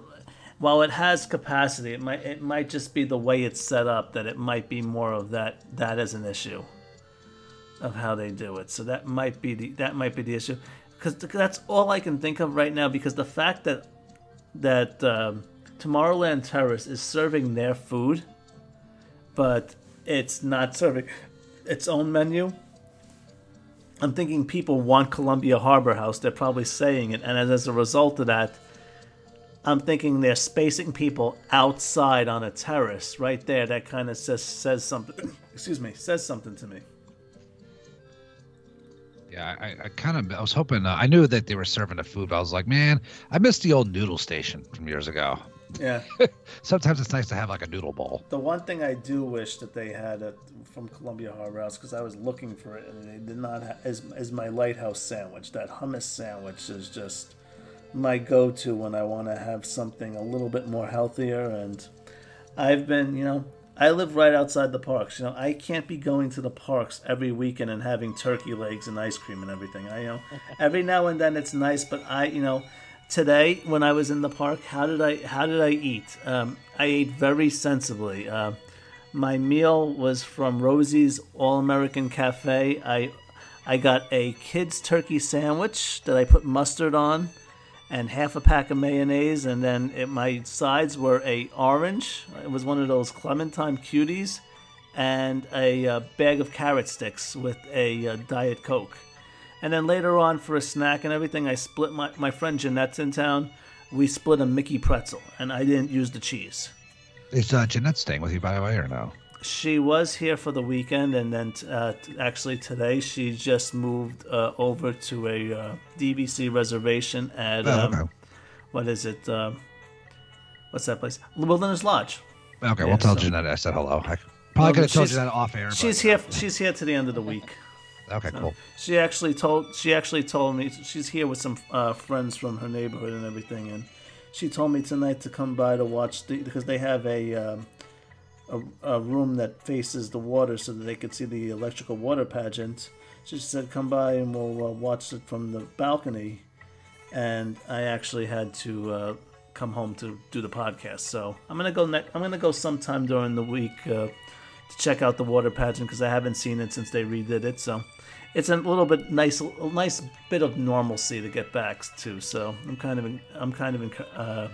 Speaker 7: While it has capacity, it might it might just be the way it's set up that it might be more of that that is an issue of how they do it. So that might be the that might be the issue because that's all I can think of right now. Because the fact that that um, Tomorrowland Terrace is serving their food, but it's not serving its own menu. I'm thinking people want Columbia Harbor House. They're probably saying it, and as, as a result of that, I'm thinking they're spacing people outside on a terrace right there. That kind of says says something. Excuse me, says something to me.
Speaker 6: Yeah, I, I kind of I was hoping uh, I knew that they were serving the food, but I was like, man, I missed the old noodle station from years ago.
Speaker 7: Yeah.
Speaker 6: Sometimes it's nice to have like a noodle bowl.
Speaker 7: The one thing I do wish that they had at, from Columbia Harbor House because I was looking for it and they did not have is, is my lighthouse sandwich. That hummus sandwich is just my go-to when I want to have something a little bit more healthier. And I've been, you know, I live right outside the parks. You know, I can't be going to the parks every weekend and having turkey legs and ice cream and everything. I you know every now and then it's nice, but I you know today when I was in the park, how did I how did I eat? Um, I ate very sensibly. Uh, my meal was from Rosie's All American Cafe. I I got a kid's turkey sandwich that I put mustard on, and half a pack of mayonnaise, and then it, my sides were a orange. It was one of those Clementine cuties, and a uh, bag of carrot sticks with a uh, diet coke. And then later on for a snack and everything, I split my my friend Jeanette's in town. We split a Mickey pretzel, and I didn't use the cheese.
Speaker 6: Is uh, Jeanette staying with you, by the way, or no?
Speaker 7: She was here for the weekend, and then uh, actually today she just moved uh, over to a uh, DVC reservation at
Speaker 6: Oh,
Speaker 7: um, what is it? Um what's that place? Wilderness Lodge.
Speaker 6: Okay,
Speaker 7: Yeah,
Speaker 6: we'll tell
Speaker 7: so-
Speaker 6: Jeanette I said hello. I probably could have told
Speaker 7: she's-
Speaker 6: Jeanette off air. But,
Speaker 7: She's here. She's here to the end of the week.
Speaker 6: Okay,
Speaker 7: So,
Speaker 6: cool.
Speaker 7: She actually told. She actually told me she's here with some uh, friends from her neighborhood and everything, and she told me tonight to come by to watch the because they have a. Um, a, a room that faces the water so that they could see the electrical water pageant. She said, "Come by and we'll uh, watch it from the balcony." And I actually had to uh, come home to do the podcast. So I'm gonna go. Ne- I'm gonna go sometime during the week uh, to check out the water pageant because I haven't seen it since they redid it. So it's a little bit nice, a nice bit of normalcy to get back to. So I'm kind of, I'm kind of uh,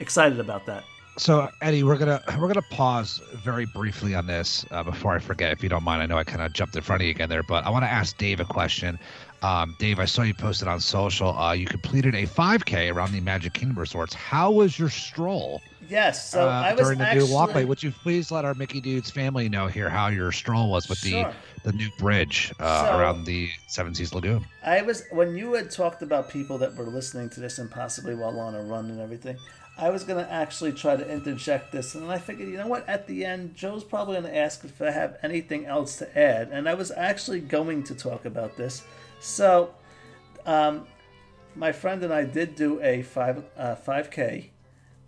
Speaker 7: excited about that.
Speaker 6: So Eddie, we're gonna we're gonna pause very briefly on this uh, before I forget, if you don't mind. I know I kind of jumped in front of you again there, but I want to ask Dave a question. Um, Dave, I saw you posted on social. Uh, you completed a 5K around the Magic Kingdom resorts. How was your stroll?
Speaker 7: Yes, so
Speaker 6: uh,
Speaker 7: I was
Speaker 6: during the
Speaker 7: actually,
Speaker 6: new walkway. Would you please let our Mickey Dudes family know here how your stroll was with
Speaker 7: Sure.
Speaker 6: the the new bridge uh,
Speaker 7: So-
Speaker 6: around the Seven Seas Lagoon?
Speaker 7: I was when you had talked about people that were listening to this and possibly while on a run and everything. I was gonna actually try to interject this, and I figured, you know what? At the end, Joe's probably gonna ask if I have anything else to add, and I was actually going to talk about this. So, um, my friend and I did do a five uh, five k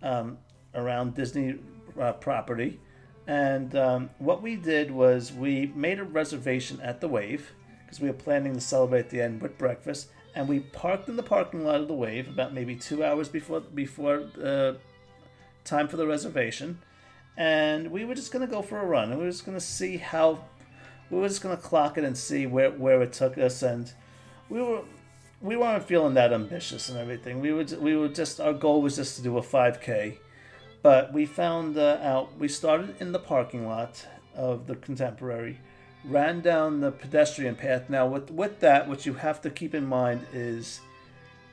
Speaker 7: um, around Disney uh, property, and um, what we did was we made a reservation at the Wave because we were planning to celebrate the end with breakfast, and we parked in the parking lot of the Wave about maybe two hours before before uh, time for the reservation, and we were just gonna go for a run, and we were just gonna see how we were just gonna clock it and see where where it took us, and we were we weren't feeling that ambitious and everything. We were we were just our goal was just to do a 5K, but we found uh, out we started in the parking lot of the Contemporary, ran down the pedestrian path. Now with with that, what you have to keep in mind is,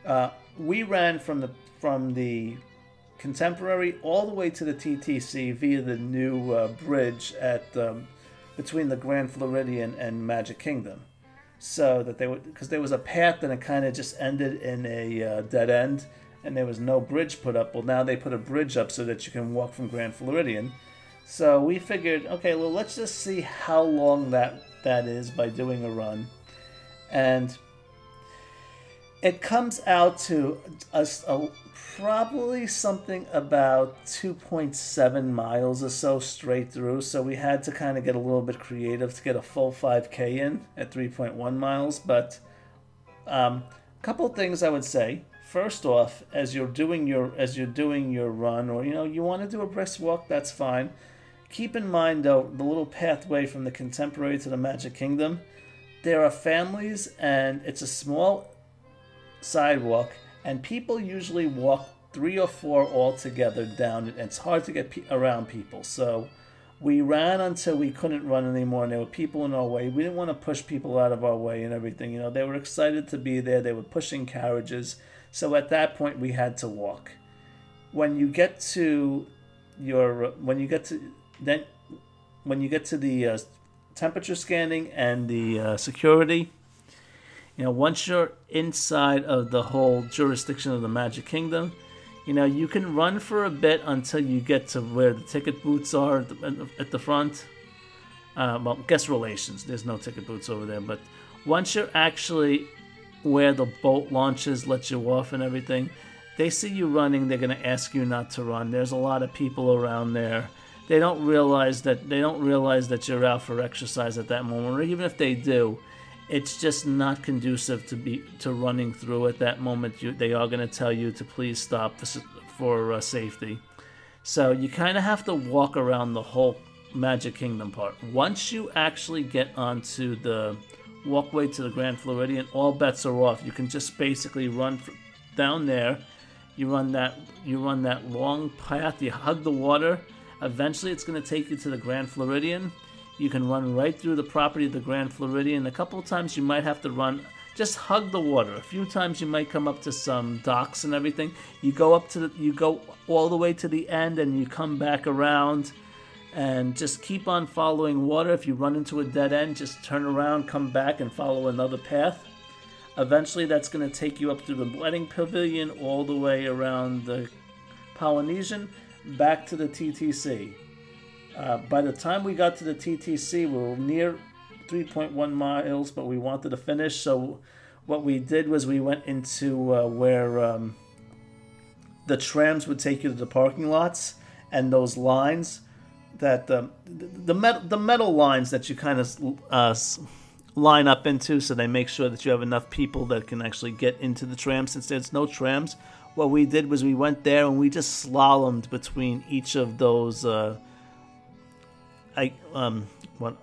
Speaker 7: uh, we ran from the from the Contemporary all the way to the TTC via the new uh, bridge at um, between the Grand Floridian and Magic Kingdom so that they would because there was a path and it kind of just ended in a uh, dead end and there was no bridge put up well now they put a bridge up so that you can walk from grand floridian so we figured okay well let's just see how long that that is by doing a run and it comes out to us probably something about 2.7 miles or so straight through. So we had to kind of get a little bit creative to get a full 5K in at 3.1 miles. But a um, couple things I would say. First off, as you're doing your as you're doing your run, or you know you want to do a brisk walk, that's fine. Keep in mind though the little pathway from the Contemporary to the Magic Kingdom. There are families, and it's a small sidewalk, and people usually walk three or four all together down it. and It's hard to get pe- around people, so we ran until we couldn't run anymore, and there were people in our way. We didn't want to push people out of our way and everything. You know, they were excited to be there. They were pushing carriages, so at that point we had to walk. When you get to your when you get to then when you get to the uh, temperature scanning and the uh, security you know once you're inside of the whole jurisdiction of the magic kingdom you know you can run for a bit until you get to where the ticket booths are at the, at the front. Uh, well guest relations. There's no ticket booths over there. But once you're actually where the boat launches let you off and everything. They see you running they're going to ask you not to run. There's a lot of people around there. They don't realize that they don't realize that you're out for exercise at that moment or even if they do it's just not conducive to be to running through at that moment. You, they are going to tell you to please stop for, for uh, safety. So you kind of have to walk around the whole magic kingdom part. Once you actually get onto the walkway to the grand floridian all bets are off. You can just basically run down there. You run that you run that long path you hug the water. Eventually it's going to take you to the grand floridian. You can run right through the property of the grand floridian. A couple of times you might have to run just hug the water. A few times you might come up to some docks and everything. You go up to the you go all the way to the end and you come back around and just keep on following water if you run into a dead end just turn around come back and follow another path Eventually, that's going to take you up through the wedding pavilion, all the way around the Polynesian, back to the TTC. Uh, by the time we got to the TTC, we were near 3.1 miles, but we wanted to finish. So, what we did was we went into uh, where um, the trams would take you to the parking lots, and those lines that um, the the metal, the metal lines that you kind of uh, line up into, so they make sure that you have enough people that can actually get into the tram. Since there's no trams, what we did was we went there and we just slalomed between each of those. Uh, I um what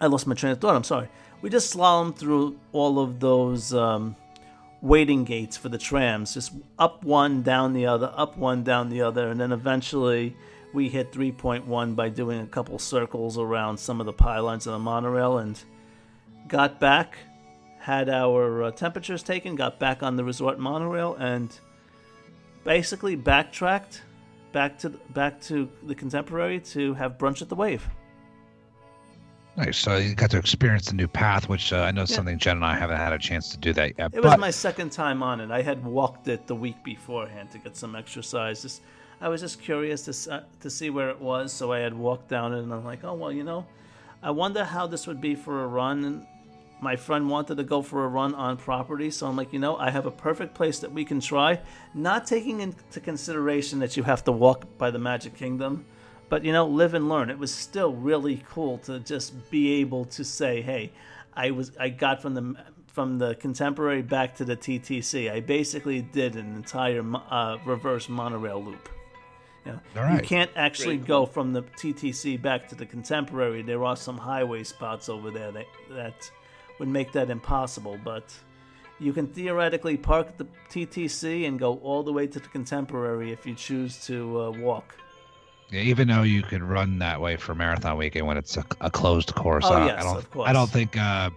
Speaker 7: I lost my train of thought. I'm sorry. we just slalomed through all of those um, waiting gates for the trams, just up one, down the other, up one, down the other, and then eventually we hit 3.1 by doing a couple circles around some of the pylons of the monorail and got back, had our uh, temperatures taken, got back on the resort monorail, and basically backtracked back to back to the contemporary to have brunch at the wave.
Speaker 6: Nice. So you got to experience the new path, which uh, I know is something Jen and I haven't had a chance to do that yet.
Speaker 7: It was my second time on it. I had walked it the week beforehand to get some exercise. Just, I was just curious to uh, to see where it was, so I had walked down it, and I'm like, oh well, you know, I wonder how this would be for a run. And my friend wanted to go for a run on property, so I'm like, you know, I have a perfect place that we can try, not taking into consideration that you have to walk by the Magic Kingdom but you know live and learn. It was still really cool to just be able to say hey i was i got from the from the contemporary back to the ttc i basically did an entire uh, reverse monorail loop you, know,
Speaker 6: All right.
Speaker 7: you can't actually go from the ttc back to the contemporary there are some highway spots over there that that would make that impossible but you can theoretically park at the ttc and go all the way to the contemporary if you choose to uh, walk
Speaker 6: Yeah, even though you could run that way for marathon weekend when it's a, a closed course,
Speaker 7: Oh,
Speaker 6: I, don't,
Speaker 7: yes,
Speaker 6: I don't,
Speaker 7: of course.
Speaker 6: I don't think, uh,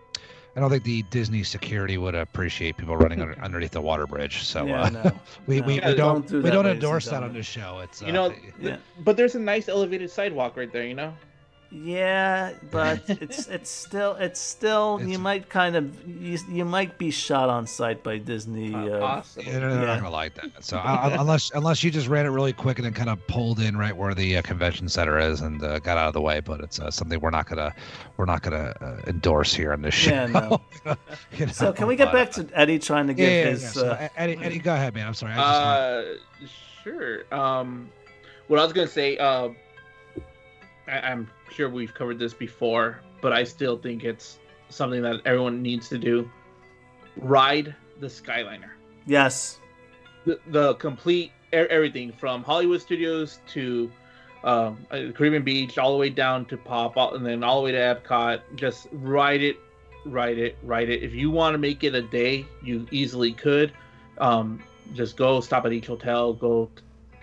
Speaker 6: I don't think the Disney security would appreciate people running under, underneath the water bridge. So
Speaker 7: Yeah,
Speaker 6: uh,
Speaker 7: no,
Speaker 6: we,
Speaker 7: no.
Speaker 6: we,
Speaker 8: Yeah,
Speaker 6: we don't,
Speaker 7: don't do
Speaker 6: we don't endorse that on the show. It's uh,
Speaker 8: You know,
Speaker 7: Yeah.
Speaker 8: but there's a nice elevated sidewalk right there. You know.
Speaker 7: Yeah, but it's it's still it's still you might kind of you, you might be shot on sight by Disney.
Speaker 8: Uh,
Speaker 7: Uh,
Speaker 8: possible.
Speaker 6: Yeah, they're they're
Speaker 7: Yeah.
Speaker 6: not gonna like that. So I, I- unless unless you just ran it really quick and then kind of pulled in right where the uh, convention center is and uh, got out of the way, but it's uh, something we're not gonna we're not gonna uh, endorse here on this show.
Speaker 7: Yeah, no.
Speaker 6: You know,
Speaker 7: so can we get
Speaker 6: but,
Speaker 7: back
Speaker 6: uh,
Speaker 7: to Eddie trying to
Speaker 6: yeah,
Speaker 7: give
Speaker 6: yeah, yeah,
Speaker 7: his?
Speaker 6: so,
Speaker 7: uh,
Speaker 6: Eddie, Eddie, go ahead, man. I'm sorry. I just
Speaker 8: Uh, sure. Um, what I was gonna say. Uh, I- I'm sure we've covered this before, but I still think it's something that everyone needs to do. Ride the Skyliner.
Speaker 7: yes,
Speaker 8: the, the complete everything from Hollywood Studios to um, uh, Caribbean Beach, all the way down to Pop, and then all the way to Epcot. Just ride it, ride it, ride it. If you want to make it a day, you easily could. Um, just go stop at each hotel, go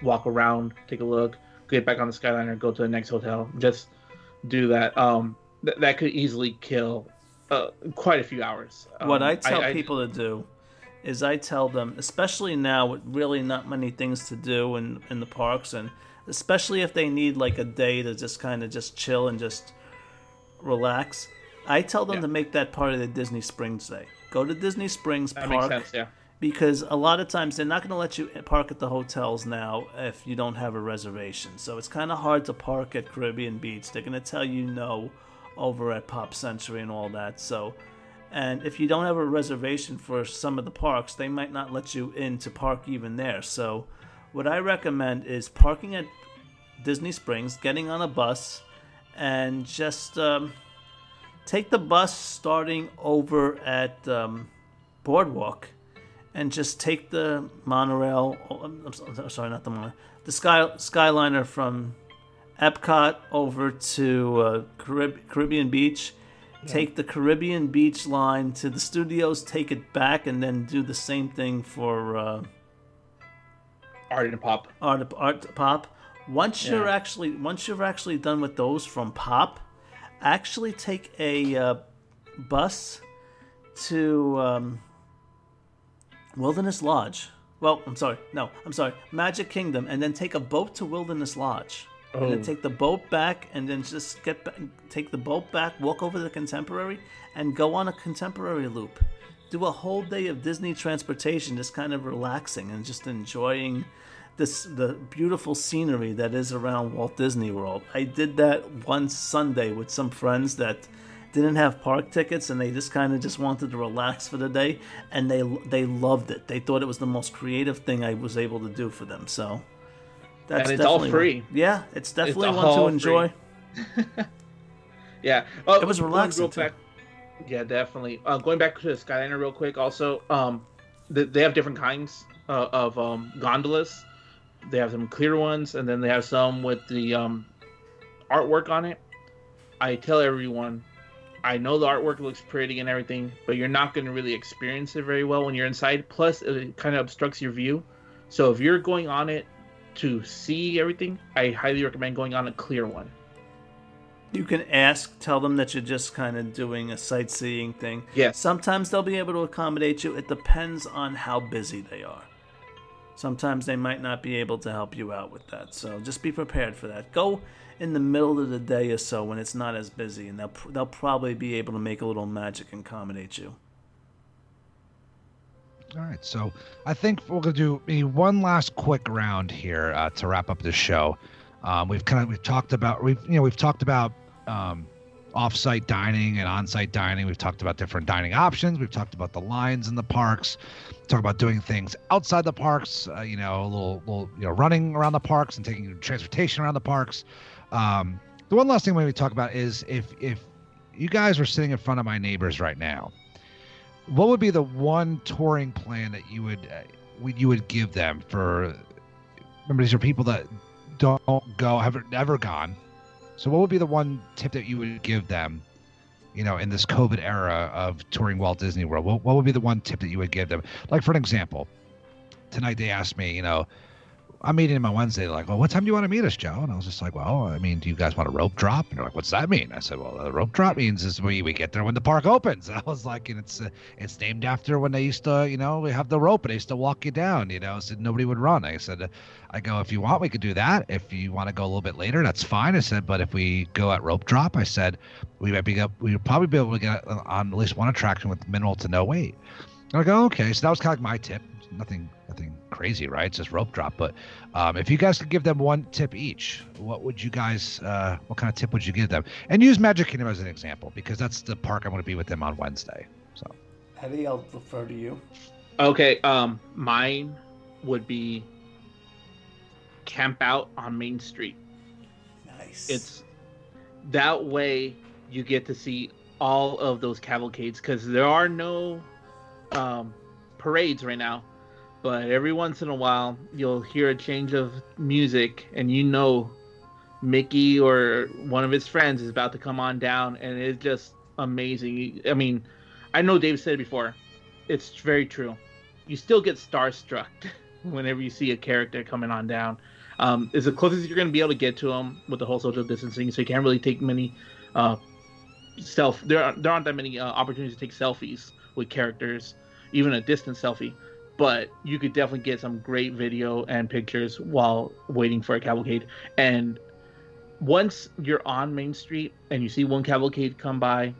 Speaker 8: walk around, take a look, get back on the Skyliner, go to the next hotel. Just do that. Um, th- that could easily kill uh, quite a few hours.
Speaker 7: what
Speaker 8: Um,
Speaker 7: I tell
Speaker 8: I-
Speaker 7: people to do is I tell them, especially now with really not many things to do in in the parks, and especially if they need like a day to just kind of just chill and just relax. I tell them
Speaker 8: Yeah.
Speaker 7: to make that part of the Disney Springs day. Go to Disney Springs
Speaker 8: that
Speaker 7: Park.
Speaker 8: makes sense. Yeah.
Speaker 7: Because a lot of times they're not going to let you park at the hotels now if you don't have a reservation. So it's kind of hard to park at Caribbean Beach. They're going to tell you no over at Pop Century and all that. So, and if you don't have a reservation for some of the parks, they might not let you in to park even there. So, what I recommend is parking at Disney Springs, getting on a bus, and just um, take the bus starting over at um, Boardwalk and just take the monorail. oh, I'm, I'm so- I'm sorry, not the monorail. The sky Skyliner from Epcot over to uh, Carib- Caribbean Beach. Take the Caribbean Beach line to the studios, take it back, and then do the same thing for uh,
Speaker 8: Art and Pop.
Speaker 7: Art, Art Pop. Once you're actually once you're actually done with those from Pop, actually take a uh, bus to um, Wilderness Lodge. Well, I'm sorry, no, I'm sorry, Magic Kingdom, and then take a boat to Wilderness Lodge. And then
Speaker 8: Oh.
Speaker 7: take the boat back, and then just get back, take the boat back, walk over to the Contemporary, and go on a Contemporary loop. Do a whole day of Disney transportation, just kind of relaxing and just enjoying this the beautiful scenery that is around Walt Disney World. I did that one Sunday with some friends that didn't have park tickets and they just kind of just wanted to relax for the day and they they loved it. They thought it was the most creative thing I was able to do for them. So that's
Speaker 8: And it's all
Speaker 7: definitely-
Speaker 8: free.
Speaker 7: Yeah, it's definitely one to enjoy.
Speaker 8: Yeah, oh,
Speaker 7: It was relaxing,
Speaker 8: back- Yeah, definitely. Uh, going back to the Skyliner real quick. Also, um, th- they have different kinds uh, of um, gondolas. They have some clear ones, and then they have some with the um, artwork on it. I tell everyone, I know the artwork looks pretty and everything, but you're not going to really experience it very well when you're inside. Plus, it kind of obstructs your view. So if you're going on it to see everything, I highly recommend going on a clear one.
Speaker 7: You can ask, tell them that you're just kind of doing a sightseeing thing.
Speaker 8: Yeah.
Speaker 7: Sometimes they'll be able to accommodate you. It depends on how busy they are. Sometimes they might not be able to help you out with that. So just be prepared for that. Go in the middle of the day or so when it's not as busy, and they'll they'll probably be able to make a little magic and accommodate you.
Speaker 6: All right, so I think we're gonna do maybe one last quick round here uh, to wrap up the show. Um, we've kind of we've talked about we've you know we've talked about um, off-site dining and on-site dining. We've talked about different dining options. We've talked about the lines in the parks. Talk about doing things outside the parks. Uh, you know, a little, little, you know, running around the parks and taking transportation around the parks. Um, the one last thing we talk about is if if you guys were sitting in front of my neighbors right now, what would be the one touring plan that you would uh, you would give them for? Remember, these are people that don't go, have never gone. So, what would be the one tip that you would give them? You know, in this COVID era of touring Walt Disney World, what, what would be the one tip that you would give them? Like, for an example, tonight they asked me, you know, I'm meeting him on Wednesday. They're like, well, what time do you want to meet us, Joe? And I was just like, well, I mean, do you guys want a rope drop? And they're like, what's that mean? I said, well, the rope drop means is we, we get there when the park opens. And I was like, and it's uh, it's named after when they used to, you know, we have the rope and they used to walk you down, you know, so nobody would run. I said, I go, if you want, we could do that. If you want to go a little bit later, that's fine. I said, but if we go at rope drop, I said, we might be, up we would probably be able to get on at least one attraction with minimal to no wait. And I go, okay. So that was kind of like my tip. Nothing nothing crazy, right? It's just rope drop. But um, if you guys could give them one tip each, what would you guys? Uh, what kind of tip would you give them? And use Magic Kingdom as an example because that's the park I'm going to be with them on Wednesday. So,
Speaker 7: Eddie, I'll defer to you.
Speaker 8: Okay, um, mine would be camp out on Main Street.
Speaker 7: Nice.
Speaker 8: It's that way you get to see all of those cavalcades because there are no um, parades right now but every once in a while you'll hear a change of music and you know Mickey or one of his friends is about to come on down and it's just amazing. I mean, I know Dave said it before. It's very true. You still get starstruck whenever you see a character coming on down. Um, it's the closest you're going to be able to get to them with the whole social distancing, so you can't really take many uh, self. There aren't, there aren't that many uh, opportunities to take selfies with characters, even a distant selfie but you could definitely get some great video and pictures while waiting for a cavalcade. And once you're on Main Street and you see one cavalcade come by,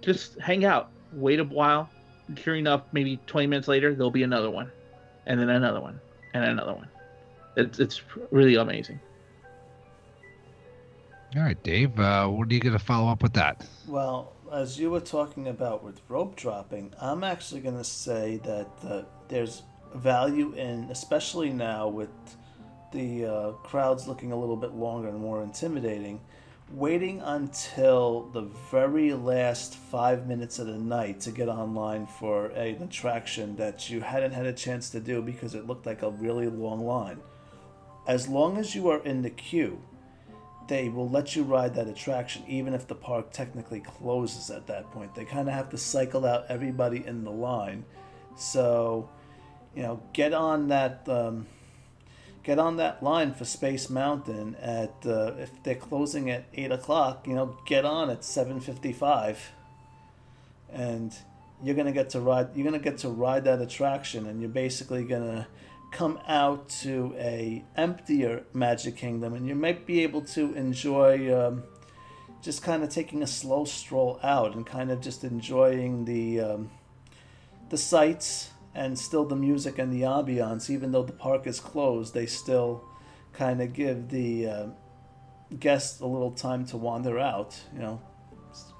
Speaker 8: just hang out, wait a while. Sure enough, maybe 20 minutes later, there'll be another one, and then another one, and another one. It's it's really amazing.
Speaker 6: All right, Dave. Uh, what are you going to follow up with that?
Speaker 7: Well, as you were talking about with rope dropping, I'm actually going to say that uh, there's value in, especially now with the uh, crowds looking a little bit longer and more intimidating, waiting until the very last five minutes of the night to get online for an attraction that you hadn't had a chance to do because it looked like a really long line. As long as you are in the queue, they will let you ride that attraction even if the park technically closes at that point. They kind of have to cycle out everybody in the line. So, you know, get on that um, get on that line for Space Mountain at uh, if they're closing at eight o'clock. You know, get on at seven fifty-five, and you're gonna get to ride. You're gonna get to ride that attraction, and you're basically gonna come out to a emptier Magic Kingdom, and you might be able to enjoy um, just kind of taking a slow stroll out and kind of just enjoying the um, the sights and still the music and the ambiance. Even though the park is closed, they still kind of give the uh, guests a little time to wander out. You know,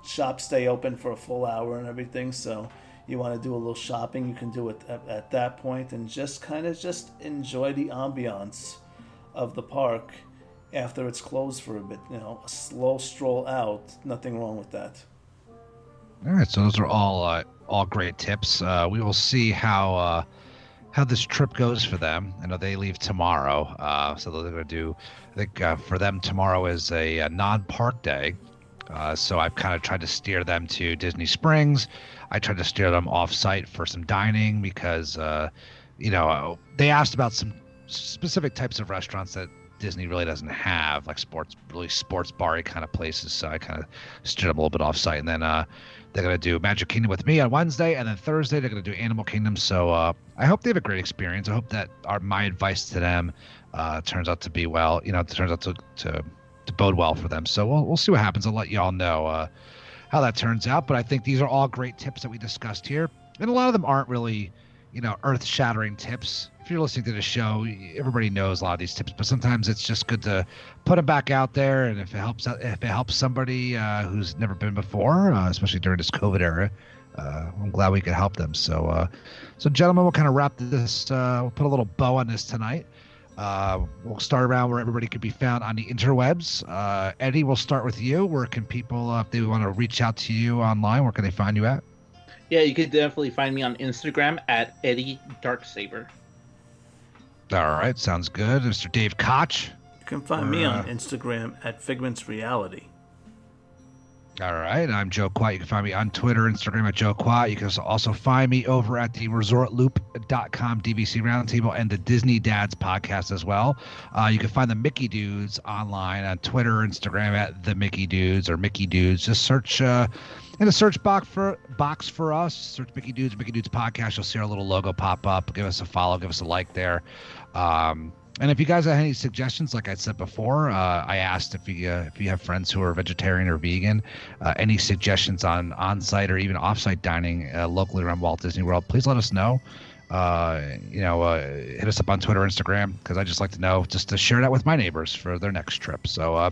Speaker 7: shops stay open for a full hour and everything, so you want to do a little shopping, you can do it at, at that point and just kind of just enjoy the ambiance of the park after it's closed for a bit. You know, a slow stroll out. Nothing wrong with that.
Speaker 6: All right, so those are all uh, all great tips. Uh, we will see how uh, how this trip goes for them. I know they leave tomorrow, uh, so they're going to do. I think uh, for them tomorrow is a, a non-park day, Uh, so I've kind of tried to steer them to Disney Springs. I tried to steer them off site for some dining because, uh, you know, they asked about some specific types of restaurants that Disney really doesn't have, like sports, really sports bar kind of places. So I kind of steered them a little bit off site. And then uh, they're going to do Magic Kingdom with me on Wednesday. And then Thursday, they're going to do Animal Kingdom. So uh, I hope they have a great experience. I hope that our, my advice to them uh, turns out to be well, you know, turns out to, to, to bode well for them. So we'll, we'll see what happens. I'll let you all know uh, how that turns out. But I think these are all great tips that we discussed here. And a lot of them aren't really, you know, earth shattering tips you're listening to the show, everybody knows a lot of these tips, but sometimes it's just good to put them back out there. And if it helps, if it helps somebody uh, who's never been before, uh, especially during this COVID era, uh, I'm glad we could help them. So, uh, so gentlemen, we'll kind of wrap this. Uh, we'll put a little bow on this tonight. Uh, we'll start around where everybody could be found on the interwebs. Eddie, we'll start with you. Where can people, if they want to reach out to you online, where can they find you at?
Speaker 8: Yeah, you can definitely find me on Instagram at Eddie Darksaber.
Speaker 6: All right, sounds good. Mr. Dave Koch.
Speaker 7: You can find me on Instagram at Figments Reality.
Speaker 6: All right, I'm Joe Quat. You can find me on Twitter, Instagram at Joe Quat. You can also find me over at the resortloop.com DVC Roundtable and the Disney Dads podcast as well. Uh, you can find the Mickey Dudes online on Twitter, Instagram at the Mickey Dudes or Mickey Dudes. Just search uh, in the search box for box for us. Search Mickey Dudes, Mickey Dudes podcast. You'll see our little logo pop up. Give us a follow. Give us a like there. Um, and if you guys have any suggestions, like I said before, uh, I asked if you uh, if you have friends who are vegetarian or vegan, uh, any suggestions on on-site or even off-site dining uh, locally around Walt Disney World, please let us know uh, you know, uh, hit us up on Twitter, Instagram, because I just like to know, just to share that with my neighbors for their next trip. So, uh,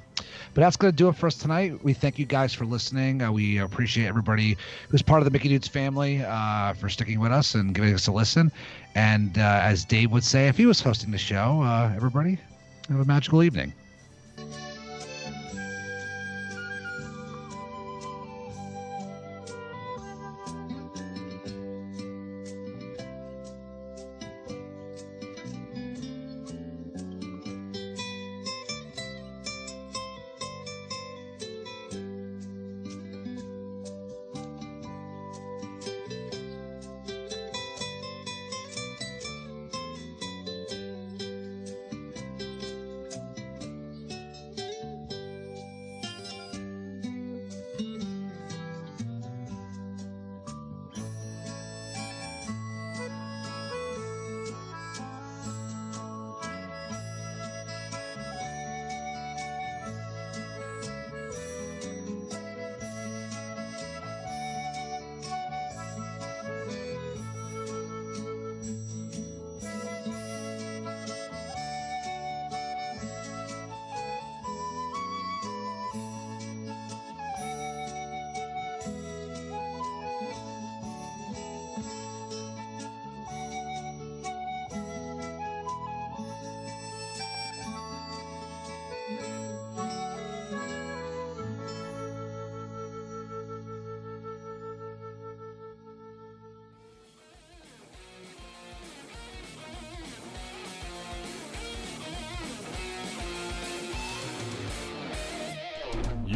Speaker 6: but that's to do it for us tonight. We thank you guys for listening. We appreciate everybody who's part of the Mickey Dudes family uh, for sticking with us and giving us a listen. And uh, as Dave would say, if he was hosting the show, uh, everybody have a magical evening.